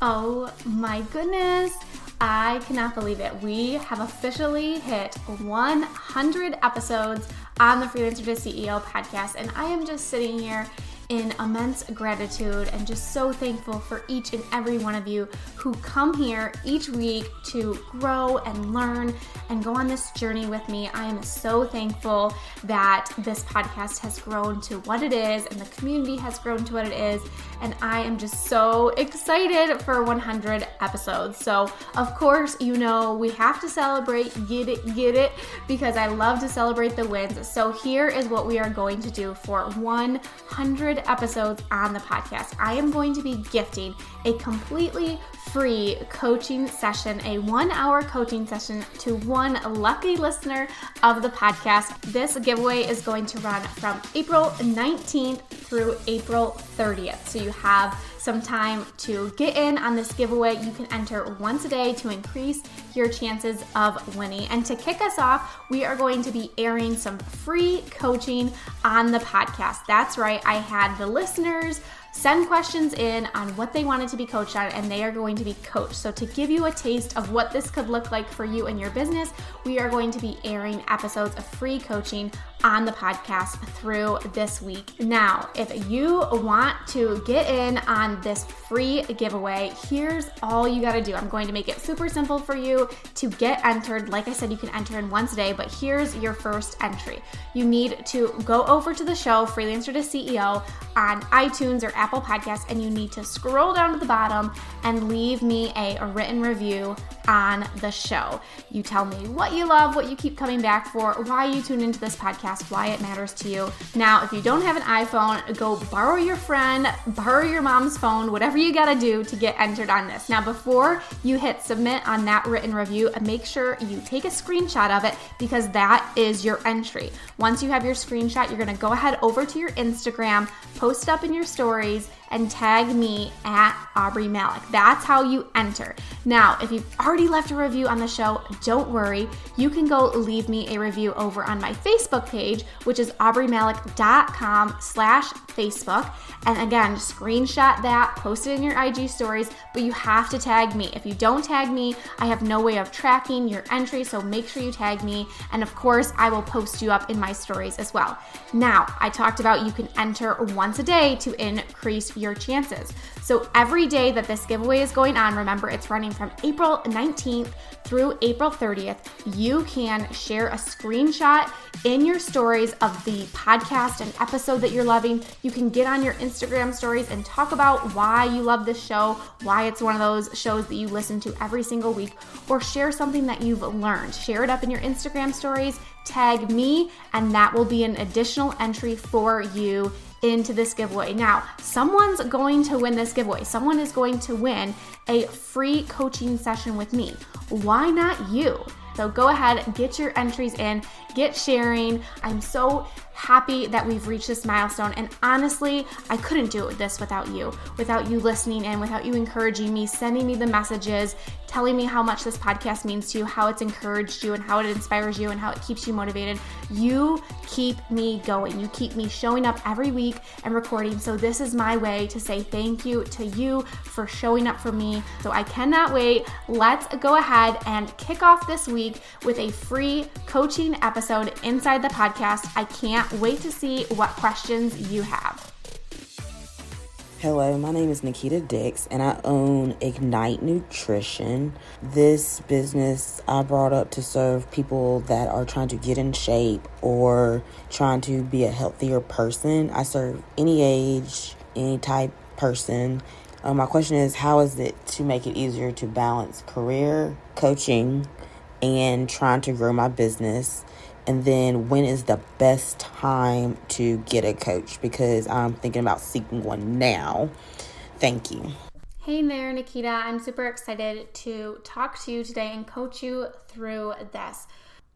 Oh my goodness. I cannot believe it. We have officially hit 100 episodes on the Freelancer to CEO podcast, and I am just sitting here in immense gratitude and just so thankful for each and every one of you who come here each week to grow and learn and go on this journey with me. I am so thankful that this podcast has grown to what it is and the community has grown to what it is. And I am just so excited for 100 episodes. So, of course, you know, we have to celebrate, get it, get it, because I love to celebrate the wins. So, here is what we are going to do for 100 episodes on the podcast, I am going to be gifting a completely free coaching session, a one hour coaching session to one lucky listener of the podcast. This giveaway is going to run from April 19th through April 30th. So you have some time to get in on this giveaway. You can enter once a day to increase your chances of winning. And to kick us off, we are going to be airing some free coaching on the podcast. That's right, I had the listeners send questions in on what they wanted to be coached on, and they are going to be coached. So, to give you a taste of what this could look like for you and your business, we are going to be airing episodes of free coaching on the podcast through this week. Now, if you want to get in on this free giveaway, here's all you got to do. I'm going to make it super simple for you to get entered. Like I said, you can enter in once a day, but here's your first entry. You need to go over to the show, Freelancer to CEO, on iTunes or Apple Podcasts, and you need to scroll down to the bottom and leave me a, a written review on the show. You tell me what you love, what you keep coming back for, why you tune into this podcast, why it matters to you. Now, if you don't have an iPhone, go borrow your friend, borrow your mom's phone, whatever you gotta do to get entered on this. Now, before you hit submit on that written review, make sure you take a screenshot of it because that is your entry. Once you have your screenshot, you're gonna go ahead over to your Instagram, post up in your stories, and tag me at Aubree Malick. That's how you enter. Now, if you've already left a review on the show, don't worry. You can go leave me a review over on my Facebook page, which is aubreemalick.com slash Facebook. And again, screenshot that, post it in your IG stories, but you have to tag me. If you don't tag me, I have no way of tracking your entry, so make sure you tag me. And of course, I will post you up in my stories as well. Now, I talked about you can enter once a day to increase your chances. So every day that this giveaway is going on, remember it's running from April 19th through April 30th. You can share a screenshot in your stories of the podcast and episode that you're loving. You can get on your Instagram stories and talk about why you love this show, why it's one of those shows that you listen to every single week, or share something that you've learned. Share it up in your Instagram stories, tag me, and that will be an additional entry for you into this giveaway. Now, someone's going to win this giveaway. Someone is going to win a free coaching session with me. Why not you? So go ahead, get your entries in, get sharing. I'm so happy that we've reached this milestone. And honestly, I couldn't do this without you, without you listening and without you encouraging me, sending me the messages, telling me how much this podcast means to you, how it's encouraged you, and how it inspires you, and how it keeps you motivated. You keep me going. You keep me showing up every week and recording. So, this is my way to say thank you to you for showing up for me. So, I cannot wait. Let's go ahead and kick off this week with a free coaching episode inside the podcast. I can't wait to see what questions you have. Hello, my name is Nikita Dicks, and I own Ignite Nutrition. This business I brought up to serve people that are trying to get in shape or trying to be a healthier person. I serve any age, any type person. Um, my question is how is it to make it easier to balance career, coaching, and trying to grow my business? And then when is the best time to get a coach because I'm thinking about seeking one now. Thank you. Hey there, Nikita. I'm super excited to talk to you today and coach you through this.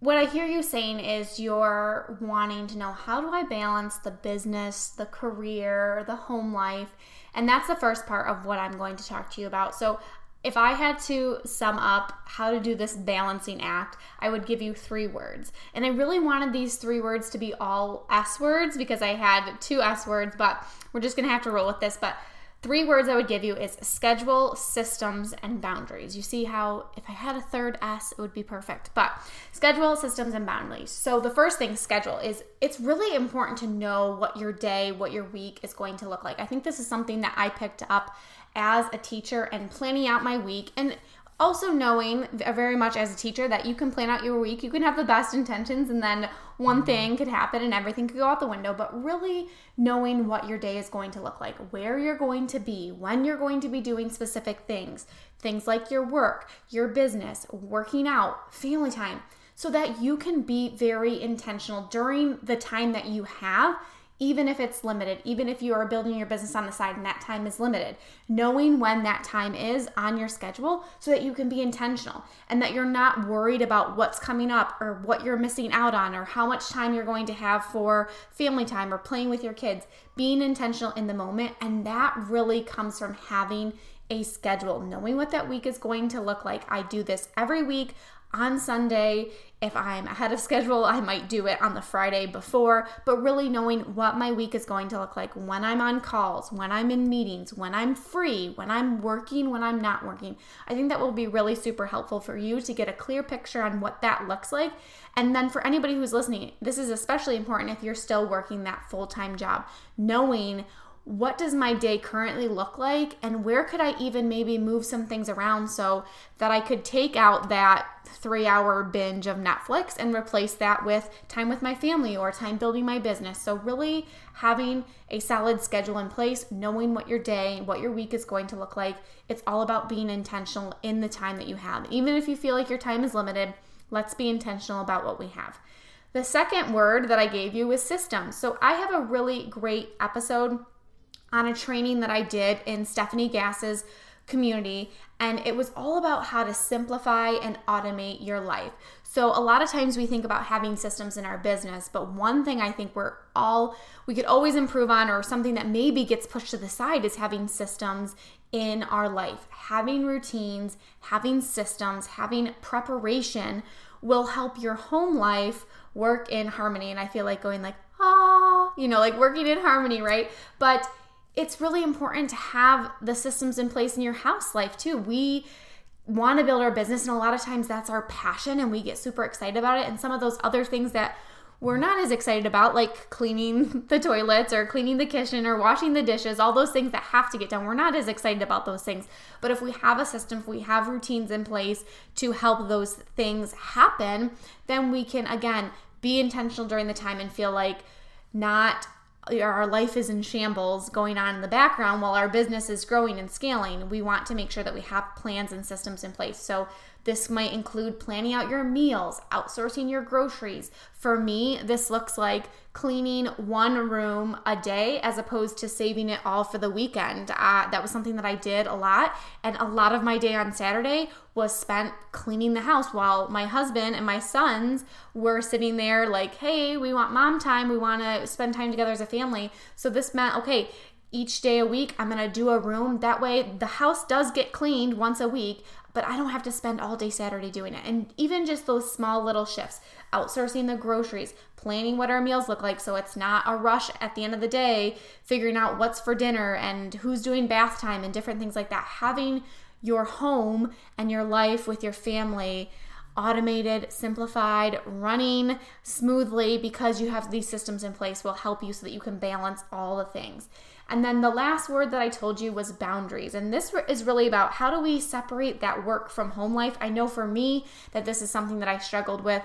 What I hear you saying is you're wanting to know how do I balance the business, the career, the home life, and that's the first part of what I'm going to talk to you about. So, if I had to sum up how to do this balancing act, I would give you three words. And I really wanted these three words to be all S words because I had two S words, but we're just gonna have to roll with this. But three words I would give you is schedule, systems, and boundaries. You see how if I had a third S, it would be perfect. But schedule, systems, and boundaries. So the first thing, schedule, is it's really important to know what your day, what your week is going to look like. I think this is something that I picked up as a teacher and planning out my week and also knowing very much as a teacher that you can plan out your week you can have the best intentions and then one mm-hmm. thing could happen and everything could go out the window but really knowing what your day is going to look like where you're going to be when you're going to be doing specific things things like your work your business working out family time so that you can be very intentional during the time that you have even if it's limited, even if you are building your business on the side and that time is limited, knowing when that time is on your schedule so that you can be intentional and that you're not worried about what's coming up or what you're missing out on or how much time you're going to have for family time or playing with your kids. Being intentional in the moment, and that really comes from having a schedule, knowing what that week is going to look like. I do this every week on Sunday. If I'm ahead of schedule, I might do it on the Friday before, but really knowing what my week is going to look like when I'm on calls, when I'm in meetings, when I'm free, when I'm working, when I'm not working. I think that will be really super helpful for you to get a clear picture on what that looks like. And then for anybody who's listening, this is especially important if you're still working that full time job, knowing what does my day currently look like and where could I even maybe move some things around so that I could take out that 3 hour binge of Netflix and replace that with time with my family or time building my business. So really having a solid schedule in place, knowing what your day, what your week is going to look like. It's all about being intentional in the time that you have. Even if you feel like your time is limited, let's be intentional about what we have. The second word that I gave you was systems. So I have a really great episode on a training that I did in Stephanie Gass's community, and it was all about how to simplify and automate your life. So, a lot of times we think about having systems in our business, but one thing I think we're all, we could always improve on, or something that maybe gets pushed to the side, is having systems in our life. Having routines, having systems, having preparation will help your home life work in harmony. And I feel like going like, ah, you know, like working in harmony, right? But it's really important to have the systems in place in your house life too. We want to build our business, and a lot of times that's our passion, and we get super excited about it. And some of those other things that we're not as excited about, like cleaning the toilets or cleaning the kitchen or washing the dishes, all those things that have to get done. We're not as excited about those things. But if we have a system, if we have routines in place to help those things happen, then we can, again, be intentional during the time and feel like not our life is in shambles going on in the background while our business is growing and scaling. We want to make sure that we have plans and systems in place. So this might include planning out your meals, outsourcing your groceries. For me, this looks like cleaning one room a day as opposed to saving it all for the weekend. Uh, that was something that I did a lot. And a lot of my day on Saturday was spent cleaning the house while my husband and my sons were sitting there like, hey, we want mom time. We want to spend time together as a family. So this meant, okay, each day a week, I'm gonna do a room. That way, the house does get cleaned once a week but I don't have to spend all day Saturday doing it. And even just those small little shifts, outsourcing the groceries, planning what our meals look like so it's not a rush at the end of the day, figuring out what's for dinner and who's doing bath time and different things like that. Having your home and your life with your family automated, simplified, running smoothly because you have these systems in place will help you so that you can balance all the things. And then the last word that I told you was boundaries. And this is really about how do we separate that work from home life? I know for me that this is something that I struggled with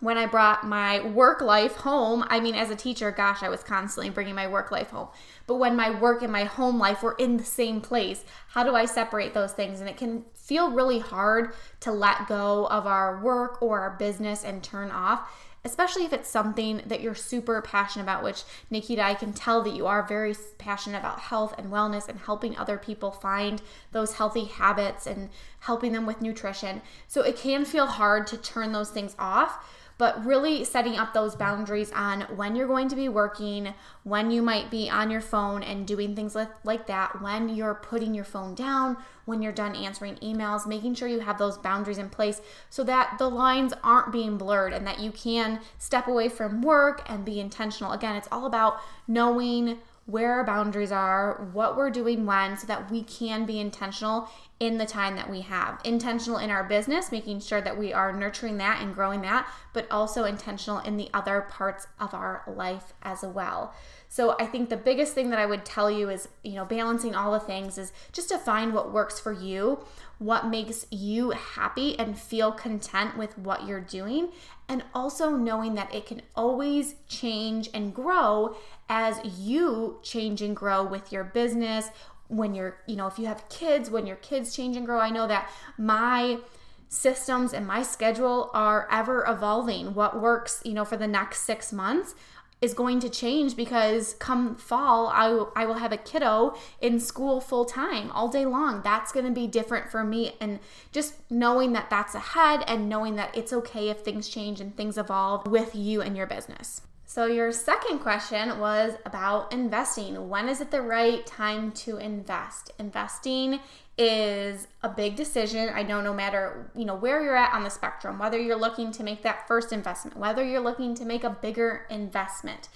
when I brought my work life home, I mean, as a teacher, gosh, I was constantly bringing my work life home. But when my work and my home life were in the same place, how do I separate those things? And it can feel really hard to let go of our work or our business and turn off especially if it's something that you're super passionate about, which Nikita, I can tell that you are very passionate about health and wellness and helping other people find those healthy habits and helping them with nutrition. So it can feel hard to turn those things off but really setting up those boundaries on when you're going to be working, when you might be on your phone and doing things like, like that, when you're putting your phone down, when you're done answering emails, making sure you have those boundaries in place so that the lines aren't being blurred and that you can step away from work and be intentional. Again, it's all about knowing where our boundaries are, what we're doing when, so that we can be intentional in the time that we have. Intentional in our business, making sure that we are nurturing that and growing that, but also intentional in the other parts of our life as well. So I think the biggest thing that I would tell you is, you know, balancing all the things is just to find what works for you, what makes you happy and feel content with what you're doing, and also knowing that it can always change and grow as you change and grow with your business. When you're, you know, if you have kids, when your kids change and grow, I know that my systems and my schedule are ever evolving. What works, you know, for the next six months is going to change because come fall, I, w- I will have a kiddo in school full time all day long. That's going to be different for me. And just knowing that that's ahead and knowing that it's okay if things change and things evolve with you and your business. So, your second question was about investing. When is it the right time to invest? Investing is a big decision. I know no matter, you know, where you're at on the spectrum, whether you're looking to make that first investment, whether you're looking to make a bigger investment,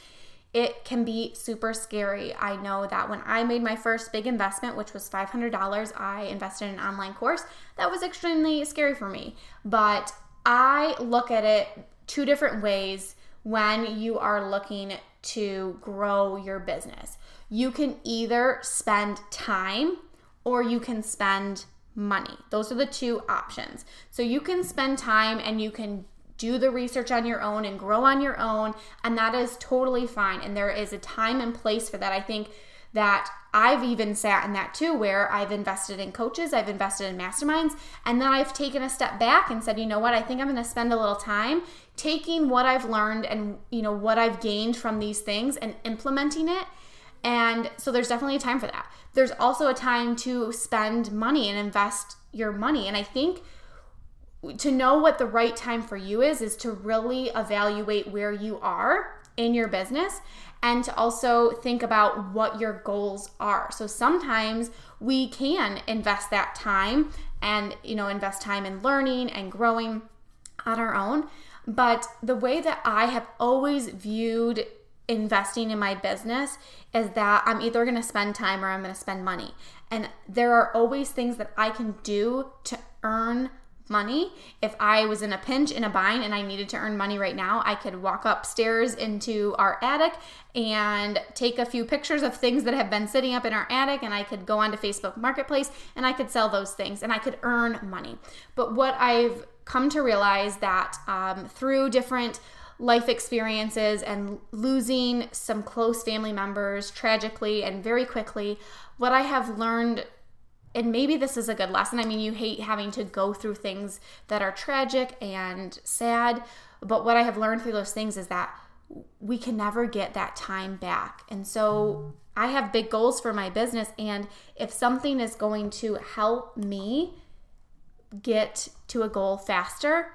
it can be super scary. I know that when I made my first big investment, which was $500, I invested in an online course. That was extremely scary for me. But I look at it two different ways when you are looking to grow your business. You can either spend time or you can spend money. Those are the two options. So you can spend time and you can do the research on your own and grow on your own, and that is totally fine. And there is a time and place for that. I think that I've even sat in that too, where I've invested in coaches, I've invested in masterminds, and then I've taken a step back and said, you know what, I think I'm to spend a little time taking what I've learned and you know what I've gained from these things and implementing it. And so there's definitely a time for that. There's also a time to spend money and invest your money. And I think to know what the right time for you is is to really evaluate where you are in your business and to also think about what your goals are. So sometimes we can invest that time and you know invest time in learning and growing on our own. But the way that I have always viewed investing in my business is that I'm either going to spend time or I'm going to spend money. And there are always things that I can do to earn money. If I was in a pinch, in a bind, and I needed to earn money right now, I could walk upstairs into our attic and take a few pictures of things that have been sitting up in our attic, and I could go onto Facebook Marketplace and I could sell those things and I could earn money. But what I've come to realize that um, through different life experiences and losing some close family members tragically and very quickly, what I have learned and maybe this is a good lesson. I mean, you hate having to go through things that are tragic and sad, but what I have learned through those things is that we can never get that time back. And so I have big goals for my business, and if something is going to help me get to a goal faster,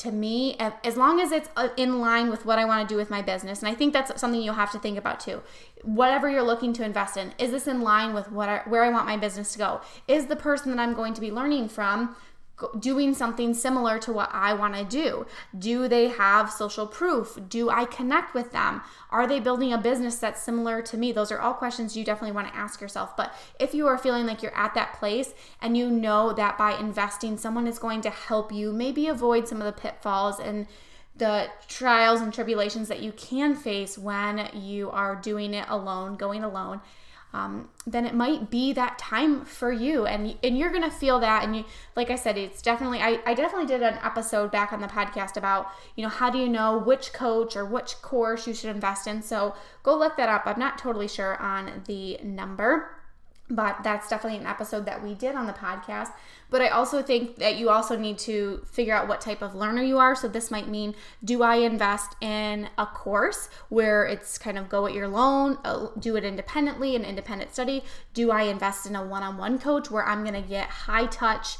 to me, as long as it's uh, in line with what I want to do with my business, and I think that's something you'll have to think about too. Whatever you're looking to invest in, is this in line with what I, where I want my business to go? Is the person that I'm going to be learning from doing something similar to what I want to do? Do they have social proof? Do I connect with them? Are they building a business that's similar to me? Those are all questions you definitely want to ask yourself. But if you are feeling like you're at that place and you know that by investing, someone is going to help you maybe avoid some of the pitfalls and the trials and tribulations that you can face when you are doing it alone, going alone, um, then it might be that time for you. And and you're gonna feel that. And you like i said it's definitely I, I definitely did an episode back on the podcast about you know how do you know which coach or which course you should invest in? So go look that up. I'm not totally sure on the number but that's definitely an episode that we did on the podcast. But i also think that you also need to figure out what type of learner you are. So this might mean do i invest in a course where it's kind of go at your loan uh, do it independently an independent study? Do i invest in a one-on-one coach where i'm going to get high touch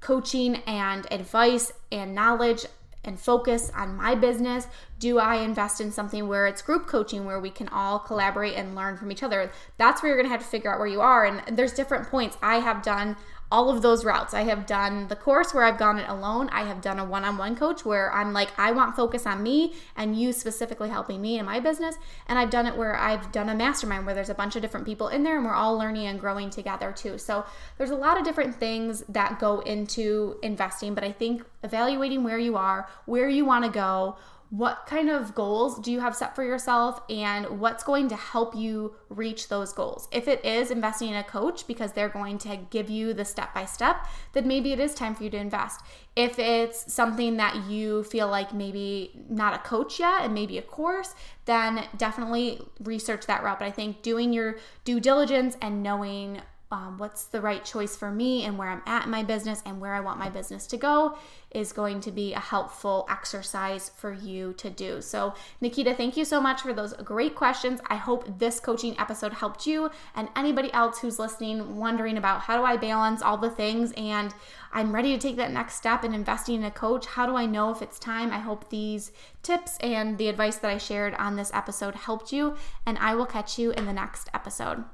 coaching and advice and knowledge and focus on my business? Do I invest in something where it's group coaching where we can all collaborate and learn from each other? That's where you're to have to figure out where you are. And there's different points. I have done all of those routes. I have done the course where I've gone it alone. I have done a one on one coach where I'm like, I want focus on me and you specifically helping me in my business. And I've done it where I've done a mastermind where there's a bunch of different people in there and we're all learning and growing together too. So there's a lot of different things that go into investing, but I think evaluating where you are, where you want to go, what kind of goals do you have set for yourself and what's going to help you reach those goals. If it is investing in a coach because they're going to give you the step by step, then maybe it is time for you to invest. If it's something that you feel like maybe not a coach yet and maybe a course, then definitely research that route. But I think doing your due diligence and knowing um, what's the right choice for me and where I'm at in my business and where I want my business to go is going to be a helpful exercise for you to do. So, Nikita, thank you so much for those great questions. I hope this coaching episode helped you and anybody else who's listening, wondering about how do I balance all the things and I'm ready to take that next step in investing in a coach. How do I know if it's time? I hope these tips and the advice that I shared on this episode helped you, and I will catch you in the next episode.